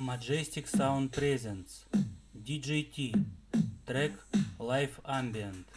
Majestic Sound presence, DJT Track Live Ambient.